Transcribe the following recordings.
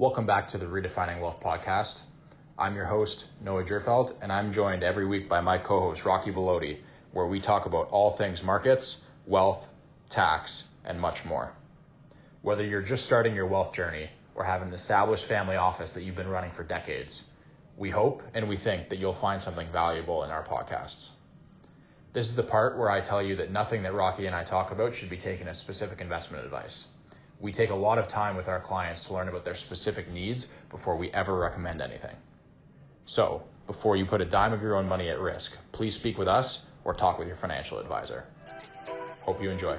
Welcome back to the Redefining Wealth podcast. I'm your host, Noah Jerfeld, and I'm joined every week by my co host, Rocky Belodi, where we talk about all things markets, wealth, tax, and much more. Whether you're just starting your wealth journey or have an established family office that you've been running for decades, we hope and we think that you'll find something valuable in our podcasts. This is the part where I tell you that nothing that Rocky and I talk about should be taken as specific investment advice. We take a lot of time with our clients to learn about their specific needs before we ever recommend anything. So, before you put a dime of your own money at risk, please speak with us or talk with your financial advisor. Hope you enjoy.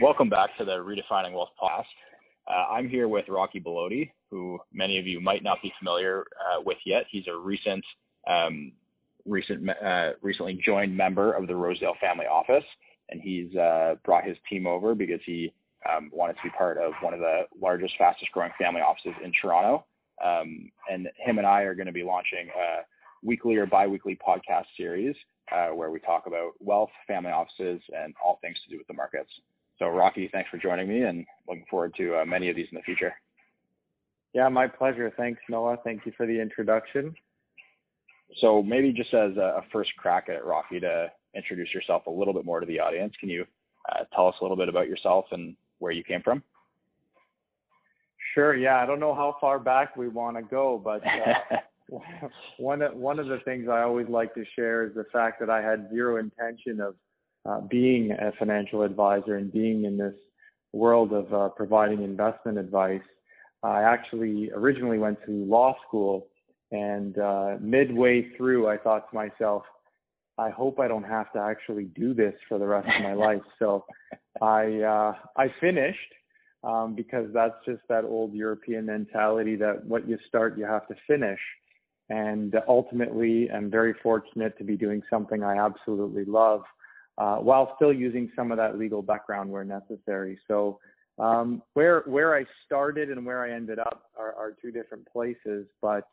Welcome back to the Redefining Wealth podcast. Uh, I'm here with Rocky Belodi, who many of you might not be familiar uh, with yet. He's a recent, um, recent, uh, recently joined member of the Rosedale Family Office, and he's uh, brought his team over because he um, wanted to be part of one of the largest, fastest growing family offices in Toronto. Um, and him and I are going to be launching a weekly or biweekly podcast series uh, where we talk about wealth, family offices, and all things to do with the markets. So, Rocky, thanks for joining me, and looking forward to uh, many of these in the future. Yeah, my pleasure. Thanks, Noah. Thank you for the introduction. So, maybe just as a first crack at it, Rocky, to introduce yourself a little bit more to the audience, can you uh, tell us a little bit about yourself and where you came from? Sure. Yeah, I don't know how far back we want to go, but uh, one of, one of the things I always like to share is the fact that I had zero intention of uh, being a financial advisor and being in this world of uh, providing investment advice. I actually originally went to law school, and uh, midway through, I thought to myself, I hope I don't have to actually do this for the rest of my life. So I uh, I finished um, because that's just that old European mentality that what you start, you have to finish. And ultimately, I'm very fortunate to be doing something I absolutely love uh, while still using some of that legal background where necessary. So um, where where I started and where I ended up are, are two different places, but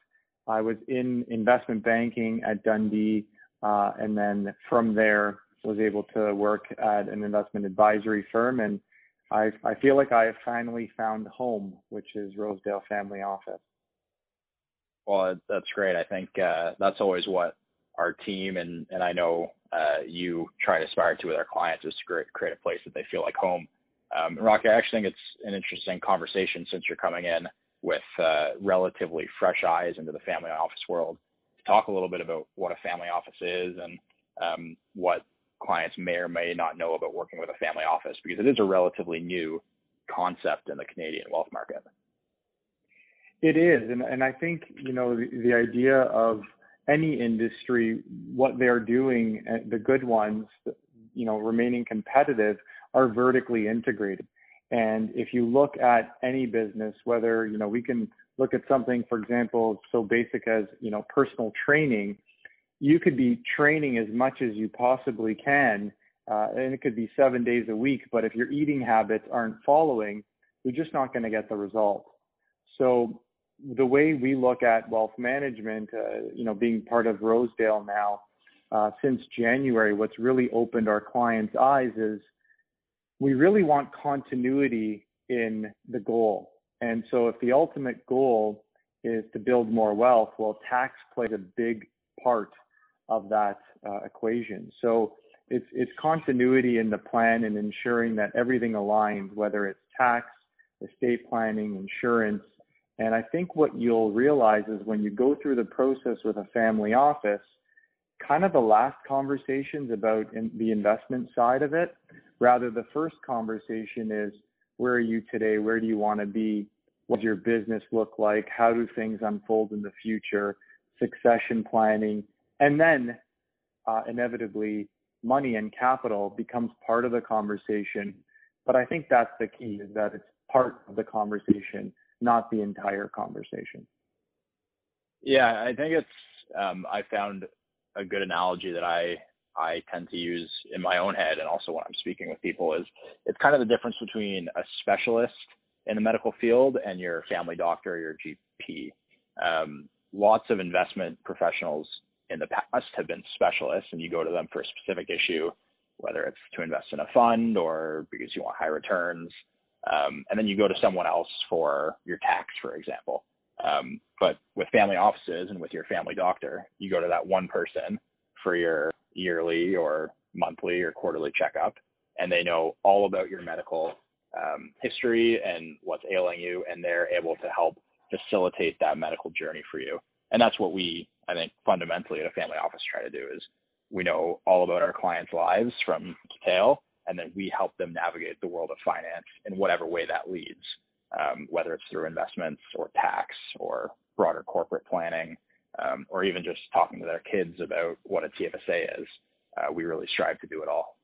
I was in investment banking at Dundee, uh, and then from there was able to work at an investment advisory firm and I, I feel like I have finally found home, which is Rosedale Family Office. Well, that's great. I think uh, that's always what our team and and I know uh, you try to aspire to with our clients is to create, a place that they feel like home. Um, Rocky, I actually think it's an interesting conversation since you're coming in with uh, relatively fresh eyes into the family office world. To talk a little bit about what a family office is and um, what clients may or may not know about working with a family office because it is a relatively new concept in the Canadian wealth market. It is, and and I think you know the, the idea of any industry, what they're doing, uh, the good ones, you know, remaining competitive, are vertically integrated. And if you look at any business, whether you know we can look at something, for example, so basic as you know personal training you could be training as much as you possibly can, uh, and it could be seven days a week. But if your eating habits aren't following, you're just not going to get the result. So the way we look at wealth management, uh, you know, being part of Rosedale now uh, since January, what's really opened our clients' eyes is we really want continuity in the goal. And so if the ultimate goal is to build more wealth, well, tax plays a big part of that uh, equation. So it's it's continuity in the plan and ensuring that everything aligns, whether it's tax, estate planning, insurance. And I think what you'll realize is when you go through the process with a family office, kind of the last conversations about in the investment side of it, rather the first conversation is where are you today? Where do you want to be? What does your business look like? How do things unfold in the future? Succession planning, and then uh, inevitably money and capital becomes part of the conversation. But I think that's the key is that it's part of the conversation, not the entire conversation. Yeah, I think it's um, I found a good analogy that I I tend to use in my own head and also when I'm speaking with people is it's kind of the difference between a specialist in the medical field and your family doctor or your GP. Um, lots of investment professionals in the past have been specialists and you go to them for a specific issue, whether it's to invest in a fund or because you want high returns. Um, and then you go to someone else for your tax, for example. Um, but with family offices and with your family doctor, you go to that one person for your yearly or monthly or quarterly checkup, and they know all about your medical um, history and what's ailing you, and they're able to help facilitate that medical journey for you. And that's what we, I think, fundamentally at a family office try to do is we know all about our clients' lives from tail, and then we help them navigate the world of finance in whatever way that leads, um, whether it's through investments or tax or broader corporate planning, um, or even just talking to their kids about what a TFSA is. Uh, we really strive to do it all.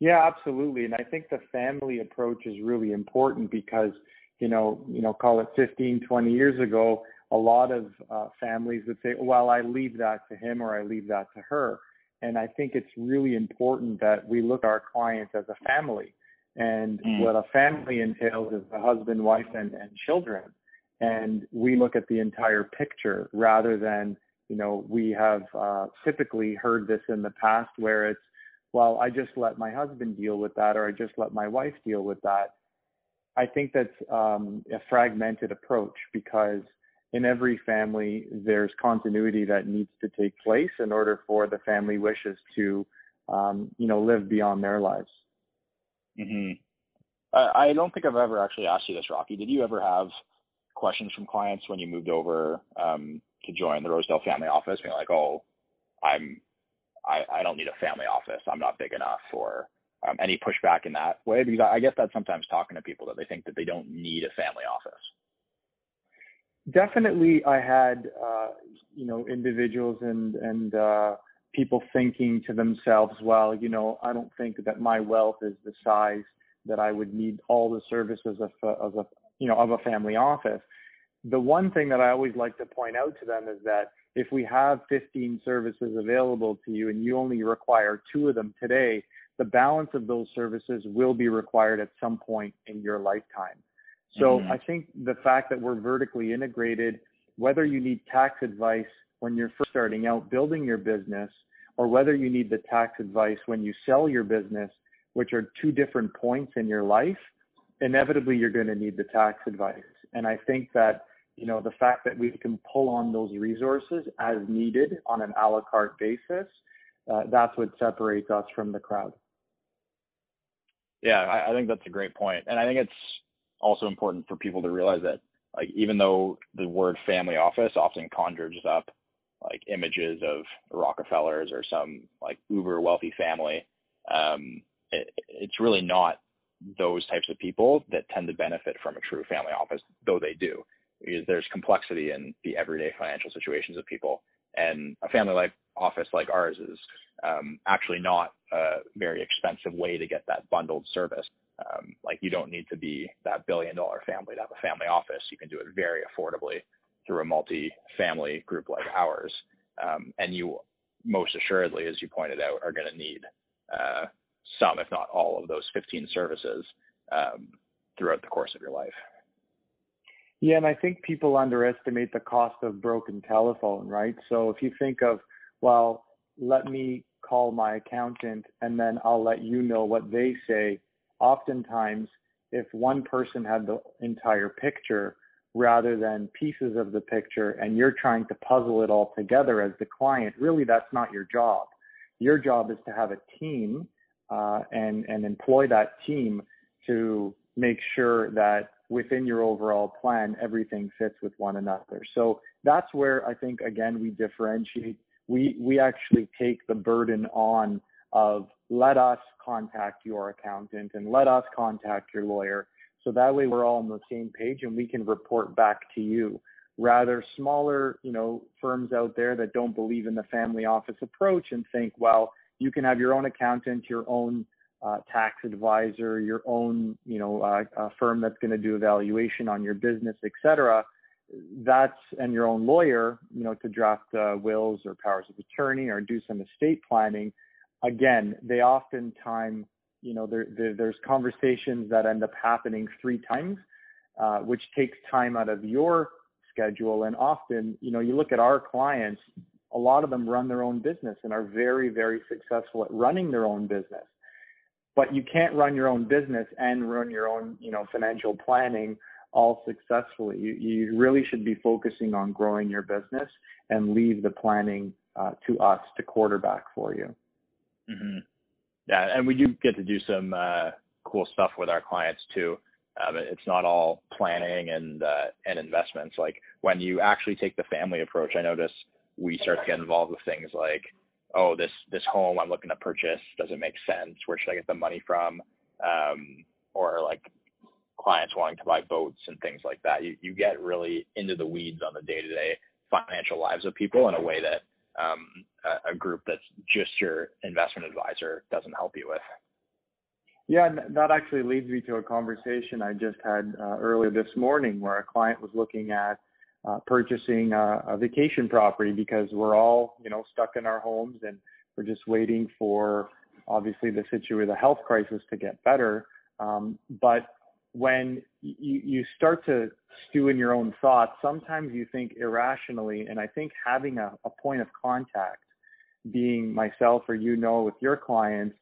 Yeah, absolutely. And I think the family approach is really important because, you know, you know, call it 15, 20 years ago, a lot of uh, families would say, well, I leave that to him or I leave that to her. And I think it's really important that we look at our clients as a family. And mm. what a family entails is a husband, wife, and, and children. And we look at the entire picture rather than, you know, we have uh, typically heard this in the past where it's, well, I just let my husband deal with that or I just let my wife deal with that. I think that's um, a fragmented approach because in every family, there's continuity that needs to take place in order for the family wishes to, um, you know, live beyond their lives. Hmm I don't think I've ever actually asked you this, Rocky. Did you ever have questions from clients when you moved over um, to join the Rosedale family office, being like, "Oh, I'm, I, I don't need a family office. I'm not big enough," or um, any pushback in that way? Because I guess that's sometimes talking to people that they think that they don't need a family office definitely I had uh, you know individuals and and uh, people thinking to themselves, well, you know, I don't think that my wealth is the size that I would need all the services of of a you know of a family office. The one thing that I always like to point out to them is that if we have 15 services available to you and you only require two of them today, the balance of those services will be required at some point in your lifetime. So mm-hmm. I think the fact that we're vertically integrated, whether you need tax advice when you're first starting out building your business, or whether you need the tax advice when you sell your business, which are two different points in your life, inevitably you're going to need the tax advice. And I think that, you know, the fact that we can pull on those resources as needed on an a la carte basis, uh, that's what separates us from the crowd. Yeah, I, I think that's a great point. And I think it's also important for people to realize that like even though the word family office often conjures up like images of Rockefellers or some like uber wealthy family, um, it, it's really not those types of people that tend to benefit from a true family office, though they do, because there's complexity in the everyday financial situations of people. And a family like office like ours is um, actually not a very expensive way to get that bundled service. Um, like you don't need to be that billion dollar family to have a family office. You can do it very affordably through a multi-family group like ours. Um, and you most assuredly, as you pointed out, are going to need uh, some, if not all, of those 15 services um, throughout the course of your life. Yeah, and I think people underestimate the cost of broken telephone, right? So if you think of, well, let me call my accountant and then I'll let you know what they say oftentimes if one person had the entire picture rather than pieces of the picture and you're trying to puzzle it all together as the client, really that's not your job. Your job is to have a team uh, and, and employ that team to make sure that within your overall plan, everything fits with one another. So that's where I think, again, we differentiate. We, we actually take the burden on of let us contact your accountant and let us contact your lawyer. So that way we're all on the same page and we can report back to you. Rather smaller, you know, firms out there that don't believe in the family office approach and think, well, you can have your own accountant, your own uh, tax advisor, your own, you know, uh, firm that's going to do evaluation on your business, et cetera. That's and your own lawyer, you know, to draft uh, wills or powers of attorney or do some estate planning again, they often time, you know, there, there, there's conversations that end up happening three times, uh, which takes time out of your schedule. And often, you know, you look at our clients, a lot of them run their own business and are very, very successful at running their own business. But you can't run your own business and run your own, you know, financial planning all successfully. You, you really should be focusing on growing your business and leave the planning uh, to us to quarterback for you. Mm-hmm. Yeah, and we do get to do some uh, cool stuff with our clients too. Um, it's not all planning and uh, and investments. Like when you actually take the family approach, I notice we start to get involved with things like, oh, this this home I'm looking to purchase doesn't make sense. Where should I get the money from? Um, or like clients wanting to buy boats and things like that. You you get really into the weeds on the day to day financial lives of people in a way that um, a, a group that's just your investment advisor doesn't help you with. Yeah, that actually leads me to a conversation I just had uh, earlier this morning where a client was looking at uh, purchasing a, a vacation property because we're all, you know, stuck in our homes and we're just waiting for obviously the situation, the health crisis to get better. Um, but when you, you start to stew in your own thoughts, sometimes you think irrationally. And I think having a, a point of contact, being myself or you know with your clients,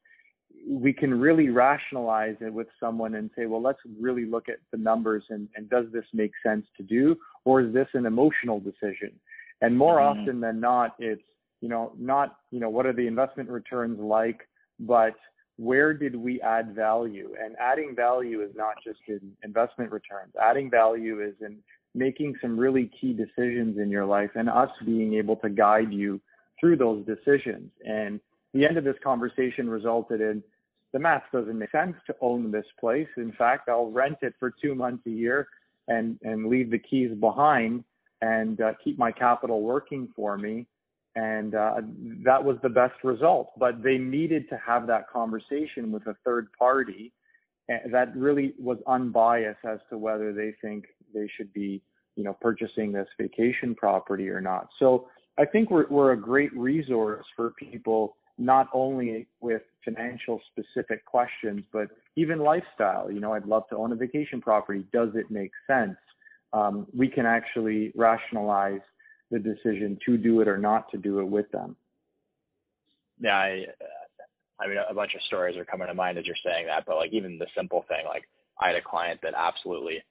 we can really rationalize it with someone and say, well, let's really look at the numbers and, and does this make sense to do? Or is this an emotional decision? And more mm-hmm. often than not, it's, you know, not, you know, what are the investment returns like, but where did we add value? And adding value is not just in investment returns. Adding value is in making some really key decisions in your life and us being able to guide you through those decisions. And the end of this conversation resulted in the math doesn't make sense to own this place. In fact, I'll rent it for two months a year and, and leave the keys behind and uh, keep my capital working for me and uh, that was the best result. But they needed to have that conversation with a third party that really was unbiased as to whether they think they should be, you know, purchasing this vacation property or not. So I think we're we're a great resource for people not only with financial specific questions, but even lifestyle. You know, I'd love to own a vacation property. Does it make sense? Um, we can actually rationalize the decision to do it or not to do it with them. Yeah, I, I mean, a bunch of stories are coming to mind as you're saying that, but like even the simple thing, like I had a client that absolutely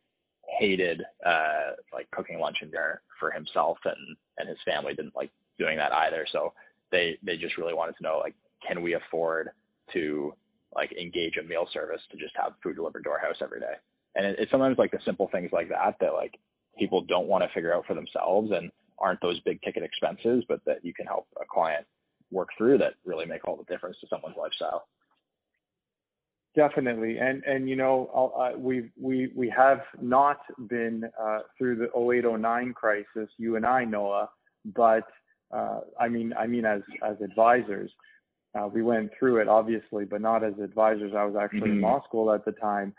hated uh like cooking lunch and dinner for himself and and his family didn't like doing that either. So they they just really wanted to know like can we afford to like engage a meal service to just have food delivered to our house every day? And it, it's sometimes like the simple things like that that like people don't want to figure out for themselves. And aren't those big ticket expenses, but that you can help a client work through that really make all the difference to someone's lifestyle. Definitely, and and you know uh, we we we have not been uh, through the 0809 crisis, you and I, Noah, but uh, I mean I mean as as advisors, uh, we went through it obviously, but not as advisors. I was actually mm-hmm. in law school at the time,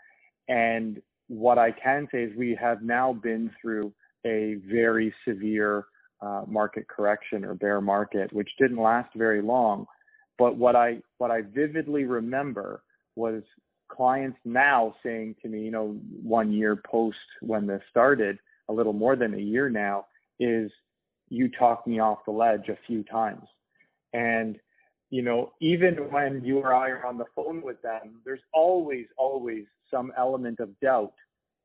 and what I can say is we have now been through a very severe uh, market correction or bear market, which didn't last very long. But what I what I vividly remember was clients now saying to me, you know, one year post when this started, a little more than a year now, is you talked me off the ledge a few times. And, you know, even when you or I are on the phone with them, there's always, always some element of doubt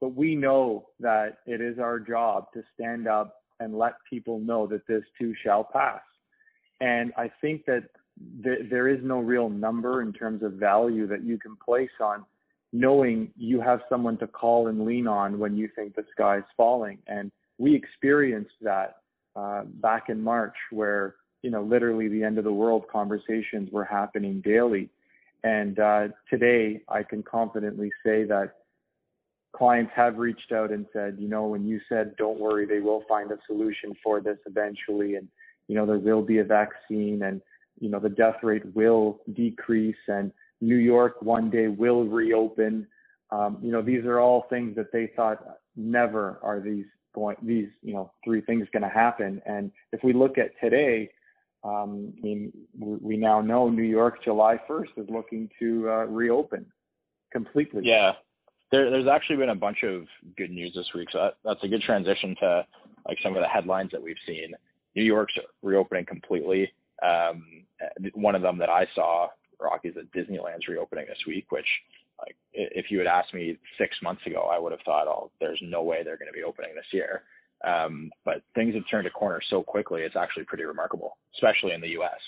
but we know that it is our job to stand up and let people know that this too shall pass. And I think that th- there is no real number in terms of value that you can place on knowing you have someone to call and lean on when you think the sky is falling. And we experienced that uh, back in March, where you know literally the end of the world conversations were happening daily. And uh, today, I can confidently say that clients have reached out and said, you know, when you said, don't worry, they will find a solution for this eventually. And, you know, there will be a vaccine and, you know, the death rate will decrease and New York one day will reopen. Um, you know, these are all things that they thought never are these going, these, you know, three things going to happen. And if we look at today, um, I mean, we now know New York July 1st is looking to uh, reopen completely. Yeah, there, there's actually been a bunch of good news this week, so that, that's a good transition to like some of the headlines that we've seen. New York's reopening completely. Um, one of them that I saw, Rocky, is that Disneyland's reopening this week, which like if you had asked me six months ago, I would have thought, oh, there's no way they're going to be opening this year. Um, but things have turned a corner so quickly; it's actually pretty remarkable, especially in the U.S.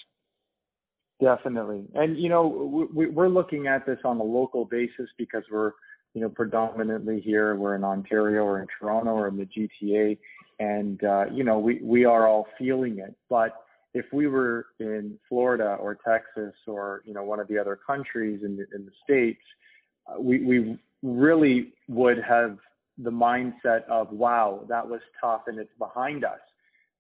Definitely, and you know we, we're looking at this on a local basis because we're you know predominantly here. We're in Ontario or in Toronto or in the GTA, and uh, you know we we are all feeling it. But if we were in Florida or Texas or you know one of the other countries in the, in the states, uh, we we really would have the mindset of wow that was tough and it's behind us.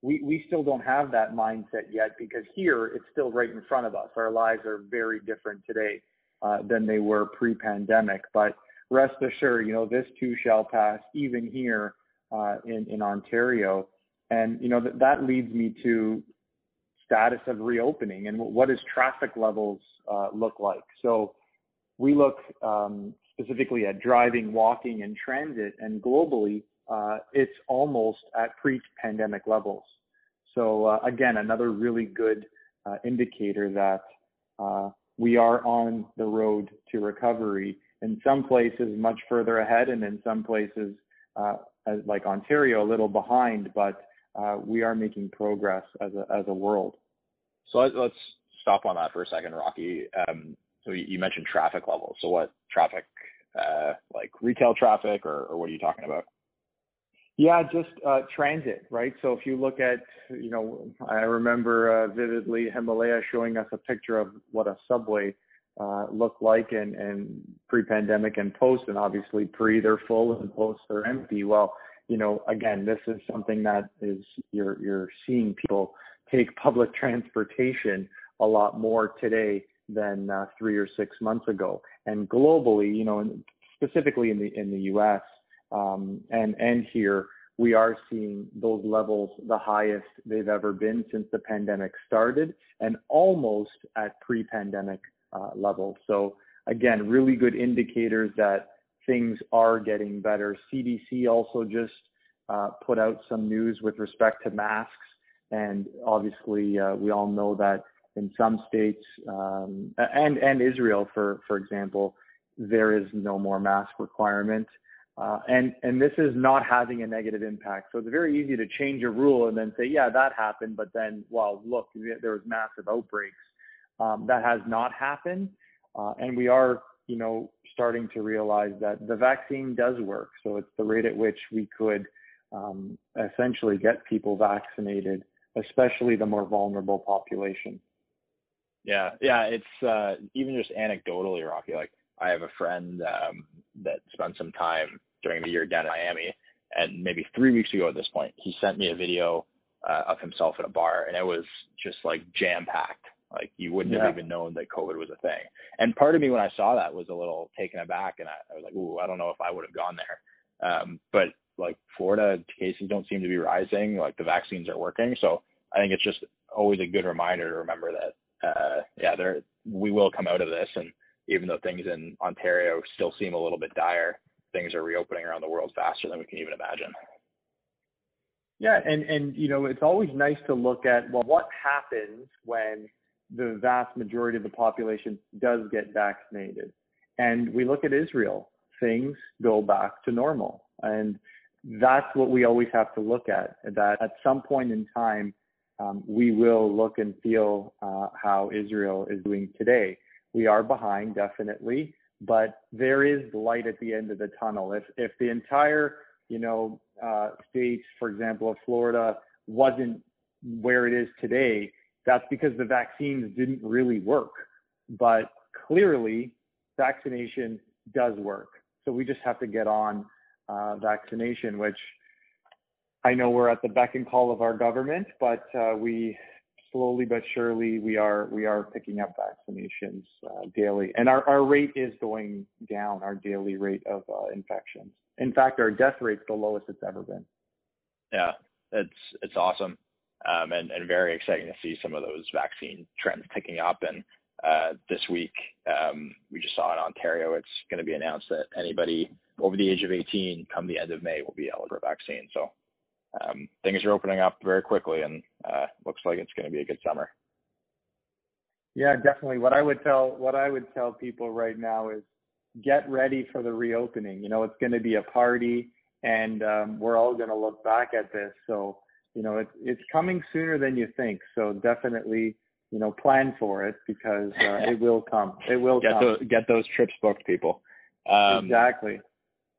We we still don't have that mindset yet because here it's still right in front of us. Our lives are very different today uh, than they were pre-pandemic, but rest assured, you know this too shall pass. Even here uh, in in Ontario, and you know that that leads me to status of reopening and what does traffic levels uh, look like. So we look um, specifically at driving, walking, and transit, and globally, uh, it's almost at pre-pandemic levels. So uh, again, another really good uh, indicator that uh, we are on the road to recovery. In some places, much further ahead, and in some places, uh, like Ontario, a little behind. But uh, we are making progress as a as a world. So let's stop on that for a second, Rocky. Um, so you mentioned traffic levels. So what traffic, uh, like retail traffic, or, or what are you talking about? Yeah, just uh, transit, right? So if you look at, you know, I remember uh, vividly Himalaya showing us a picture of what a subway uh, looked like and, and pre-pandemic and post, and obviously pre they're full and post they're empty. Well, you know, again, this is something that is you're you're seeing people take public transportation a lot more today than uh, three or six months ago. And globally, you know, specifically in the in the U.S. Um, and and here, we are seeing those levels the highest they've ever been since the pandemic started, and almost at pre-pandemic uh, levels. So again, really good indicators that things are getting better. CDC also just uh, put out some news with respect to masks, and obviously uh, we all know that in some states um, and and Israel, for for example, there is no more mask requirement. Uh, and and this is not having a negative impact. So it's very easy to change a rule and then say, yeah, that happened, but then, well, look, there was massive outbreaks. Um, that has not happened, uh, and we are, you know, starting to realize that the vaccine does work. So it's the rate at which we could um, essentially get people vaccinated, especially the more vulnerable population. Yeah, yeah, it's uh, even just anecdotally, Rocky. Like I have a friend um, that spent some time during the year down in Miami, and maybe three weeks ago at this point, he sent me a video uh, of himself at a bar, and it was just like jam packed. Like you wouldn't yeah. have even known that COVID was a thing. And part of me when I saw that was a little taken aback, and I, I was like, "Ooh, I don't know if I would have gone there." Um, but like Florida cases don't seem to be rising. Like the vaccines are working, so I think it's just always a good reminder to remember that uh, yeah, there we will come out of this. And even though things in Ontario still seem a little bit dire, things are reopening around the world faster than we can even imagine. Yeah, and and you know it's always nice to look at well what happens when the vast majority of the population does get vaccinated, and we look at Israel, things go back to normal, and that's what we always have to look at. That at some point in time, um, we will look and feel uh, how Israel is doing today. We are behind, definitely, but there is light at the end of the tunnel. If if the entire you know uh, state, for example, of Florida, wasn't where it is today, that's because the vaccines didn't really work. But clearly, vaccination does work. So we just have to get on uh, vaccination, which I know we're at the beck and call of our government, but uh, we slowly but surely we are we are picking up vaccinations uh, daily, and our, our rate is going down. Our daily rate of uh, infections. In fact, our death rate's the lowest it's ever been. Yeah, it's it's awesome, um, and and very exciting to see some of those vaccine trends picking up. And uh, this week, um, we just saw in Ontario, it's going to be announced that anybody over the age of 18, come the end of May, will be eligible for vaccine. So um, things are opening up very quickly, and uh, looks like it's going to be a good summer. Yeah, definitely. What I would tell what I would tell people right now is get ready for the reopening. You know, it's going to be a party, and um, we're all going to look back at this. So, you know, it's it's coming sooner than you think. So definitely, you know, plan for it because uh, it will come. It will get come. Those, get those trips booked, people. Um, exactly.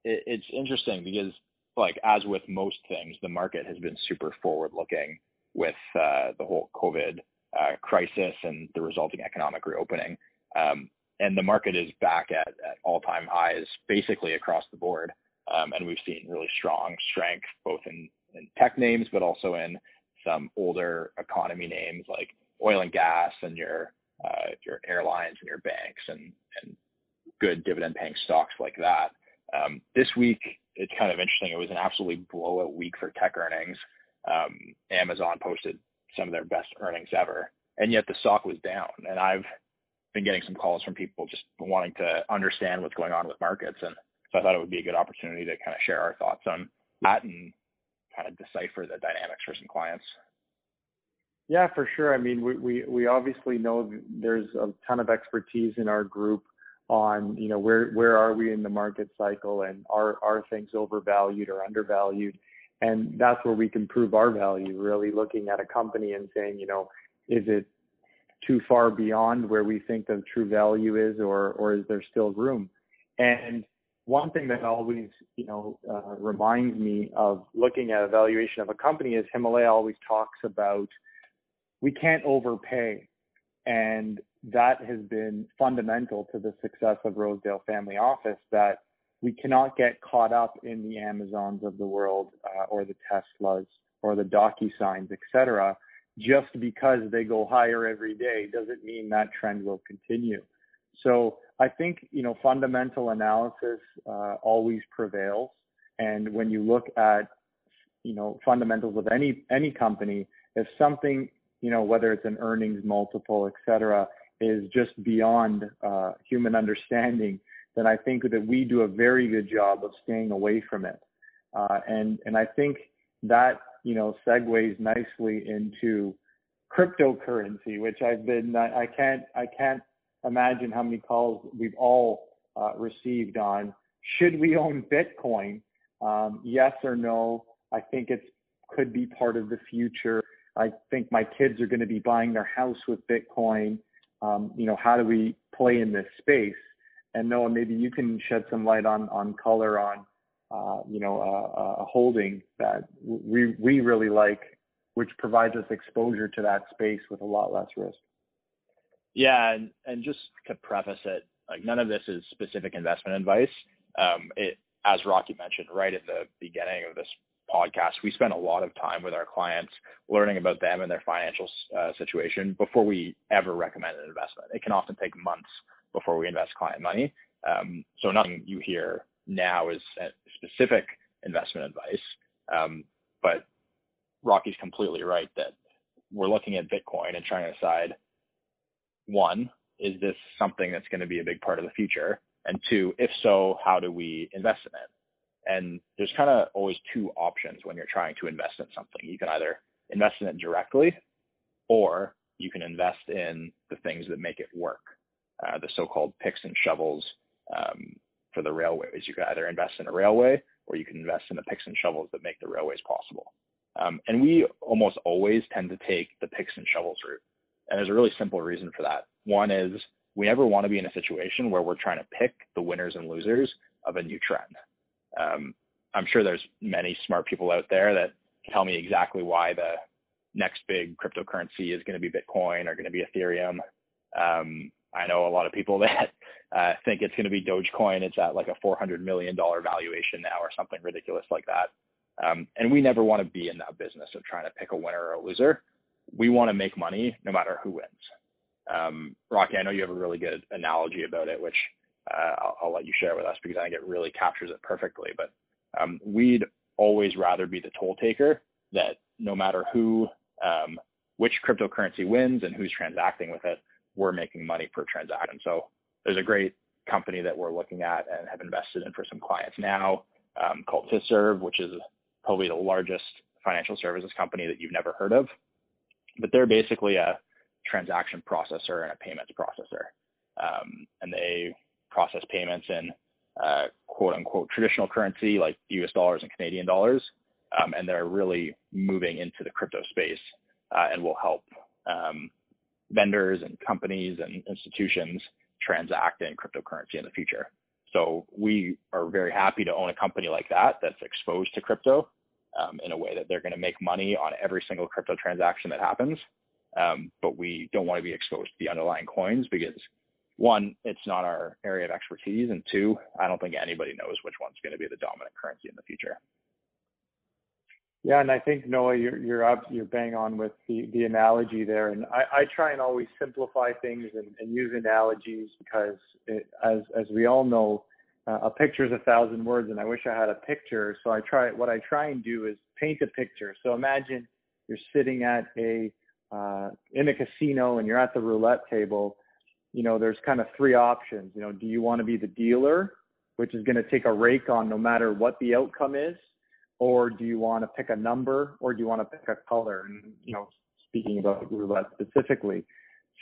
It, it's interesting because, like, as with most things, the market has been super forward looking with uh, the whole COVID uh, crisis and the resulting economic reopening. Um, and the market is back at, at all-time highs basically across the board. Um, and we've seen really strong strength both in, in tech names, but also in some older economy names like oil and gas and your uh, your airlines and your banks and, and good dividend paying stocks like that. Um, this week, it's kind of interesting. It was an absolutely blowout week for tech earnings. Um, Amazon posted some of their best earnings ever, and yet the stock was down. And I've been getting some calls from people just wanting to understand what's going on with markets, and so I thought it would be a good opportunity to kind of share our thoughts on that and kind of decipher the dynamics for some clients. Yeah, for sure. I mean, we, we, we obviously know there's a ton of expertise in our group on, you know, where, where are we in the market cycle and are, are things overvalued or undervalued? And that's where we can prove our value, really looking at a company and saying, you know, is it too far beyond where we think the true value is or, or is there still room? And one thing that always, you know, uh, reminds me of looking at evaluation of a company is Himalaya always talks about we can't overpay. And that has been fundamental to the success of Rosedale Family Office that we cannot get caught up in the Amazons of the world uh, or the Teslas or the DocuSigns, et cetera. Just because they go higher every day doesn't mean that trend will continue. So I think, you know, fundamental analysis uh, always prevails. And when you look at, you know, fundamentals of any, any company, if something, you know, whether it's an earnings multiple, et cetera, is just beyond uh, human understanding, then I think that we do a very good job of staying away from it. Uh, and and I think that you know segues nicely into cryptocurrency, which I've been I, I can't I can't imagine how many calls we've all uh, received on should we own Bitcoin? Um, yes or no? I think it's could be part of the future. I think my kids are going to be buying their house with Bitcoin. Um, you know, how do we play in this space? And Noah, maybe you can shed some light on on color on uh, you know a, a holding that we we really like, which provides us exposure to that space with a lot less risk. Yeah, and, and just to preface it, like none of this is specific investment advice. Um, it, as Rocky mentioned right at the beginning of this podcast, we spend a lot of time with our clients learning about them and their financial uh, situation before we ever recommend an investment. It can often take months before we invest client money. Um, so nothing you hear now is specific investment advice. Um, but Rocky's completely right that we're looking at Bitcoin and trying to decide one, is this something that's going to be a big part of the future? And two, if so, how do we invest in it? And there's kind of always two options when you're trying to invest in something. You can either invest in it directly or you can invest in the things that make it work, uh, the so-called picks and shovels um, for the railways. You can either invest in a railway or you can invest in the picks and shovels that make the railways possible. Um, and we almost always tend to take the picks and shovels route. And there's a really simple reason for that. One is we never want to be in a situation where we're trying to pick the winners and losers of a new trend. Um, I'm sure there's many smart people out there that tell me exactly why the next big cryptocurrency is going to be Bitcoin or going to be Ethereum. Um, I know a lot of people that uh, think it's going to be Dogecoin. It's at like a $400 million valuation now or something ridiculous like that. Um, and we never want to be in that business of trying to pick a winner or a loser. We want to make money no matter who wins. Um, Rocky, I know you have a really good analogy about it, which uh, I'll, I'll, let you share with us because I think it really captures it perfectly. But um, we'd always rather be the toll taker that no matter who, um, which cryptocurrency wins and who's transacting with it, we're making money per transaction. So there's a great company that we're looking at and have invested in for some clients now um, called Fiserv, which is probably the largest financial services company that you've never heard of, but they're basically a transaction processor and a payments processor. Um, and they process payments in uh, quote unquote traditional currency like US dollars and Canadian dollars. Um, and they're really moving into the crypto space uh, and will help um, vendors and companies and institutions transact in cryptocurrency in the future. So we are very happy to own a company like that that's exposed to crypto um, in a way that they're going to make money on every single crypto transaction that happens. Um, but we don't want to be exposed to the underlying coins because one, it's not our area of expertise, and two, I don't think anybody knows which one's going to be the dominant currency in the future. Yeah, and I think Noah, you're you're up, you're bang on with the the analogy there, and I, I try and always simplify things and, and use analogies because it, as as we all know, uh, a picture is a thousand words, and I wish I had a picture. So I try what I try and do is paint a picture. So imagine you're sitting at a uh, in a casino and you're at the roulette table. You know, there's kind of three options. You know, do you want to be the dealer, which is going to take a rake on no matter what the outcome is? or do you want to pick a number or do you want to pick a color and you know speaking about roulette specifically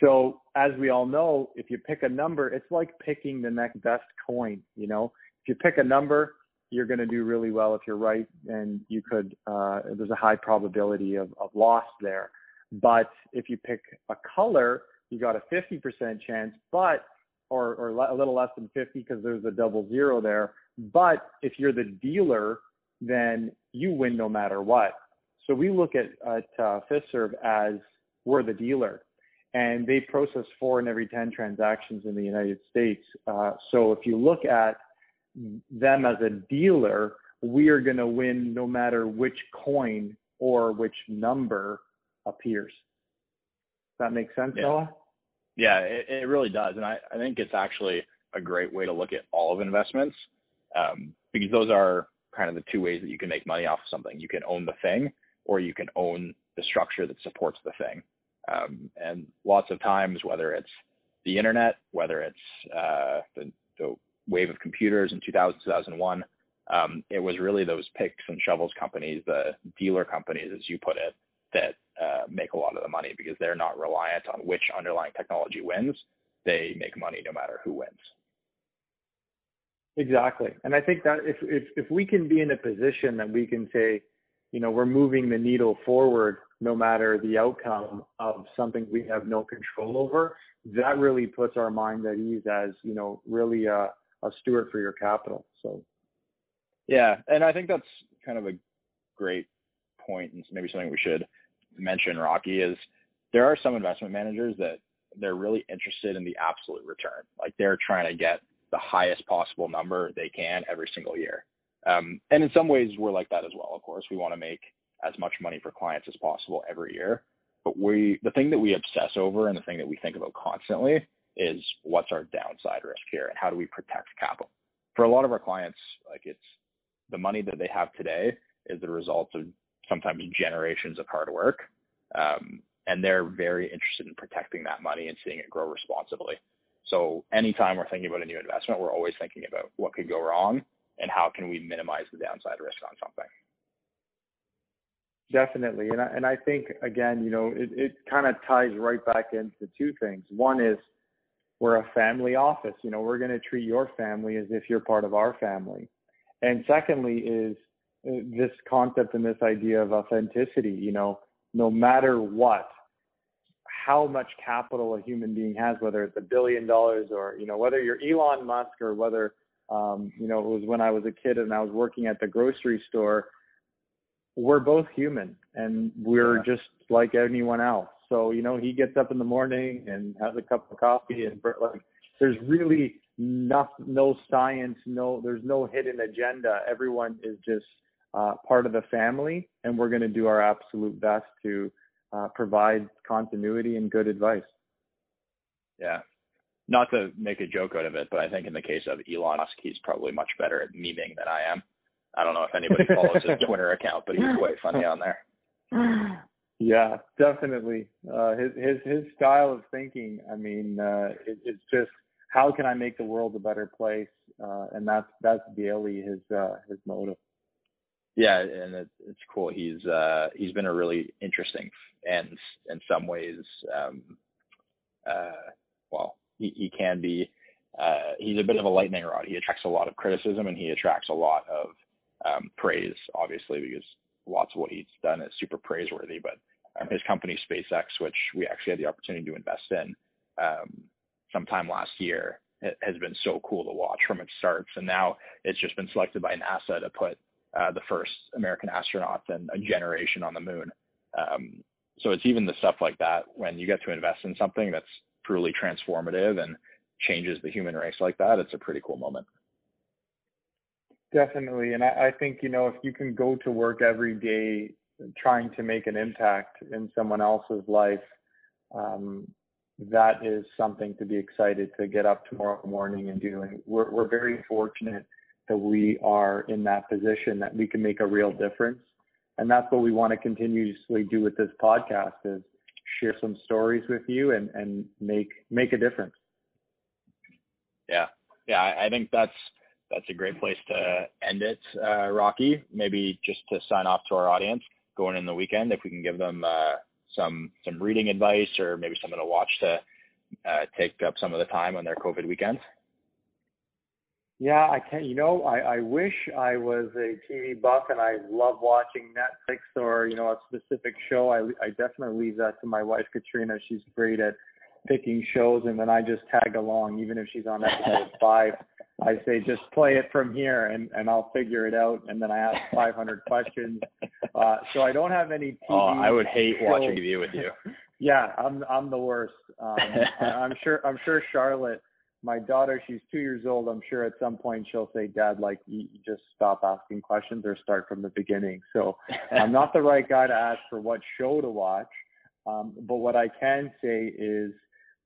so as we all know if you pick a number it's like picking the next best coin you know? If you pick a number you're going to do really well if you're right and you could uh, there's a high probability of, of loss there. But if you pick a color you got a 50% chance but or, or a little less than 50 because there's a double zero there. But if you're the dealer then you win no matter what. So we look at, at uh, Fiserv as we're the dealer, and they process four in every 10 transactions in the United States. Uh, so if you look at them as a dealer, we are going to win no matter which coin or which number appears. Does that make sense, yeah. Noah? Yeah, it, it really does. And I, I think it's actually a great way to look at all of investments um, because those are kind of the two ways that you can make money off of something. You can own the thing, or you can own the structure that supports the thing. Um, and lots of times, whether it's the internet, whether it's uh, the, the, wave of computers in 2000, 2001, um, it was really those picks and shovels companies, the dealer companies, as you put it, that uh, make a lot of the money because they're not reliant on which underlying technology wins. They make money no matter who wins. Exactly. And I think that if, if, if we can be in a position that we can say, you know, we're moving the needle forward no matter the outcome of something we have no control over, that really puts our mind at ease as, you know, really a, a steward for your capital. So. Yeah. And I think that's kind of a great point and maybe something we should mention, Rocky, is there are some investment managers that they're really interested in the absolute return. Like they're trying to get the highest possible number they can every single year. Um, and in some ways, we're like that as well. Of course, we want to make as much money for clients as possible every year. But we, the thing that we obsess over and the thing that we think about constantly is what's our downside risk here and how do we protect capital? For a lot of our clients, like it's the money that they have today is the result of sometimes generations of hard work. Um, and they're very interested in protecting that money and seeing it grow responsibly. So anytime we're thinking about a new investment, we're always thinking about what could go wrong and how can we minimize the downside risk on something. Definitely, and I, and I think again, you know, it, it kind of ties right back into two things. One is we're a family office. You know, we're going to treat your family as if you're part of our family. And secondly, is uh, this concept and this idea of authenticity. You know, no matter what, how much capital a human being has, whether it's a billion dollars or, you know, whether you're Elon Musk or whether, um, you know, it was when I was a kid and I was working at the grocery store, we're both human and we're yeah. just like anyone else. So, you know, he gets up in the morning and has a cup of coffee and like, there's really no, no science, no, there's no hidden agenda. Everyone is just uh, part of the family and we're going to do our absolute best to, uh, provide continuity and good advice. Yeah. Not to make a joke out of it, but I think in the case of Elon Musk, he's probably much better at memeing than I am. I don't know if anybody follows his Twitter account, but he's quite funny on there. Yeah, definitely. Uh, his his his style of thinking. I mean, uh, it, it's just how can I make the world a better place, uh, and that's that's daily his uh, his motive. Yeah, and it, it's cool. He's uh, he's been a really interesting and in some ways, um, uh, well, he, he can be. Uh, he's a bit of a lightning rod. He attracts a lot of criticism and he attracts a lot of um, praise, obviously, because lots of what he's done is super praiseworthy. But um, his company SpaceX, which we actually had the opportunity to invest in um, sometime last year, has been so cool to watch from its starts, and now it's just been selected by NASA to put uh, the first American astronauts and a generation on the moon. Um, so it's even the stuff like that when you get to invest in something that's truly transformative and changes the human race like that. It's a pretty cool moment. Definitely, and I, I think you know if you can go to work every day trying to make an impact in someone else's life, um, that is something to be excited to get up tomorrow morning and do. We're, we're very fortunate that we are in that position that we can make a real difference. And that's what we want to continuously do with this podcast is share some stories with you and, and make, make a difference. Yeah. Yeah. I think that's, that's a great place to end it, uh, Rocky. Maybe just to sign off to our audience going in the weekend, if we can give them, uh, some some reading advice or maybe something to watch to uh, take up some of the time on their COVID weekends? Yeah, I can't. You know, I, I wish I was a TV buff and I love watching Netflix or you know a specific show. I I definitely leave that to my wife Katrina. She's great at picking shows, and then I just tag along, even if she's on episode five. I say just play it from here, and and I'll figure it out. And then I ask 500 questions. Uh, so I don't have any. TV oh, I would hate shows. watching TV with you. yeah, I'm I'm the worst. Um, I'm sure I'm sure Charlotte, my daughter, she's two years old. I'm sure at some point she'll say, "Dad, like you, you just stop asking questions or start from the beginning." So I'm not the right guy to ask for what show to watch. Um, but what I can say is,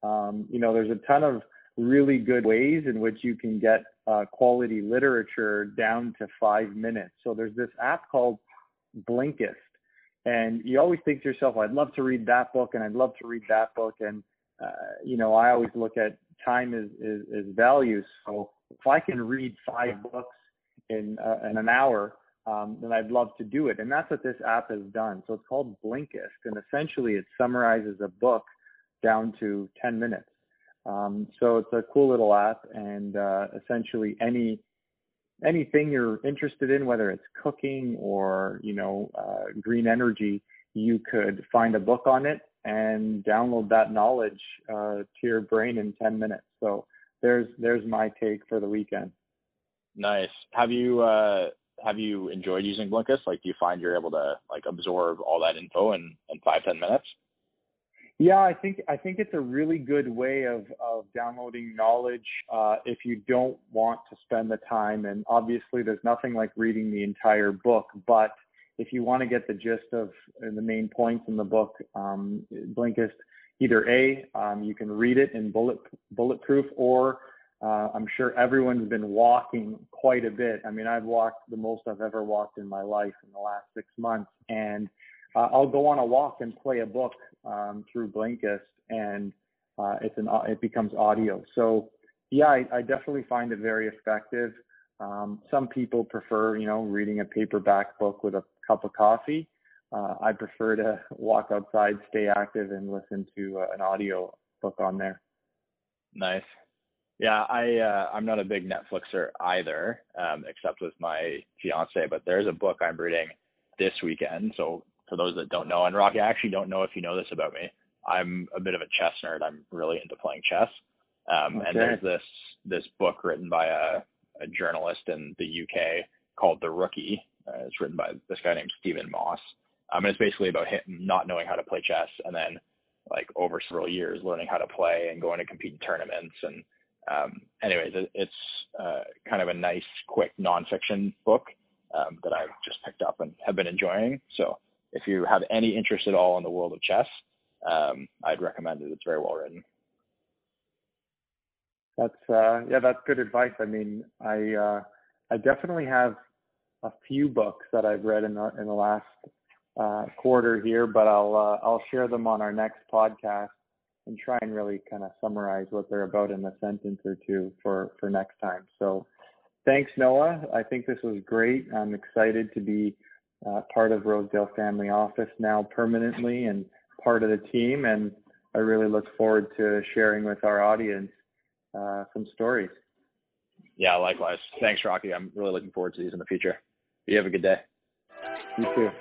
um, you know, there's a ton of really good ways in which you can get uh, quality literature down to five minutes. So there's this app called Blinkist. And you always think to yourself, I'd love to read that book and I'd love to read that book. And, uh, you know, I always look at time as, is is value. So if I can read five books in, uh, in an hour, um, then I'd love to do it. And that's what this app has done. So it's called Blinkist. And essentially it summarizes a book down to 10 minutes. Um, so it's a cool little app, and uh, essentially any anything you're interested in, whether it's cooking or you know uh, green energy, you could find a book on it and download that knowledge uh, to your brain in 10 minutes. So there's there's my take for the weekend. Nice. Have you uh, have you enjoyed using Blinkist? Like, do you find you're able to like absorb all that info in in five ten minutes? Yeah, I think I think it's a really good way of of downloading knowledge uh, if you don't want to spend the time. And obviously, there's nothing like reading the entire book, but if you want to get the gist of uh, the main points in the book, um, Blinkist, either a um, you can read it in bullet bulletproof, or uh, I'm sure everyone's been walking quite a bit. I mean, I've walked the most I've ever walked in my life in the last six months, and uh, I'll go on a walk and play a book um, through Blinkist, and uh, it's an it becomes audio. So yeah, I, I definitely find it very effective. Um, some people prefer, you know, reading a paperback book with a cup of coffee. Uh, I prefer to walk outside, stay active, and listen to uh, an audio book on there. Nice. Yeah, I uh, I'm not a big Netflixer either, um, except with my fiance. But there's a book I'm reading this weekend, so for those that don't know. And Rocky, I actually don't know if you know this about me. I'm a bit of a chess nerd. I'm really into playing chess. Um, okay. And there's this this book written by a, a journalist in the UK called The Rookie. Uh, it's written by this guy named Stephen Moss. Um, and it's basically about him not knowing how to play chess and then like over several years learning how to play and going to compete in tournaments. And um, anyways, it, it's uh, kind of a nice, quick nonfiction book um, that I've just picked up and have been enjoying. So if you have any interest at all in the world of chess, um, I'd recommend it. It's very well written. That's uh, yeah, that's good advice. I mean, I uh, I definitely have a few books that I've read in the in the last uh, quarter here, but I'll uh, I'll share them on our next podcast and try and really kind of summarize what they're about in a sentence or two for for next time. So thanks, Noah. I think this was great. I'm excited to be uh, part of Rosedale Family Office now permanently and part of the team. And I really look forward to sharing with our audience uh, some stories. Yeah, likewise. Thanks, Rocky. I'm really looking forward to these in the future. You have a good day. You too.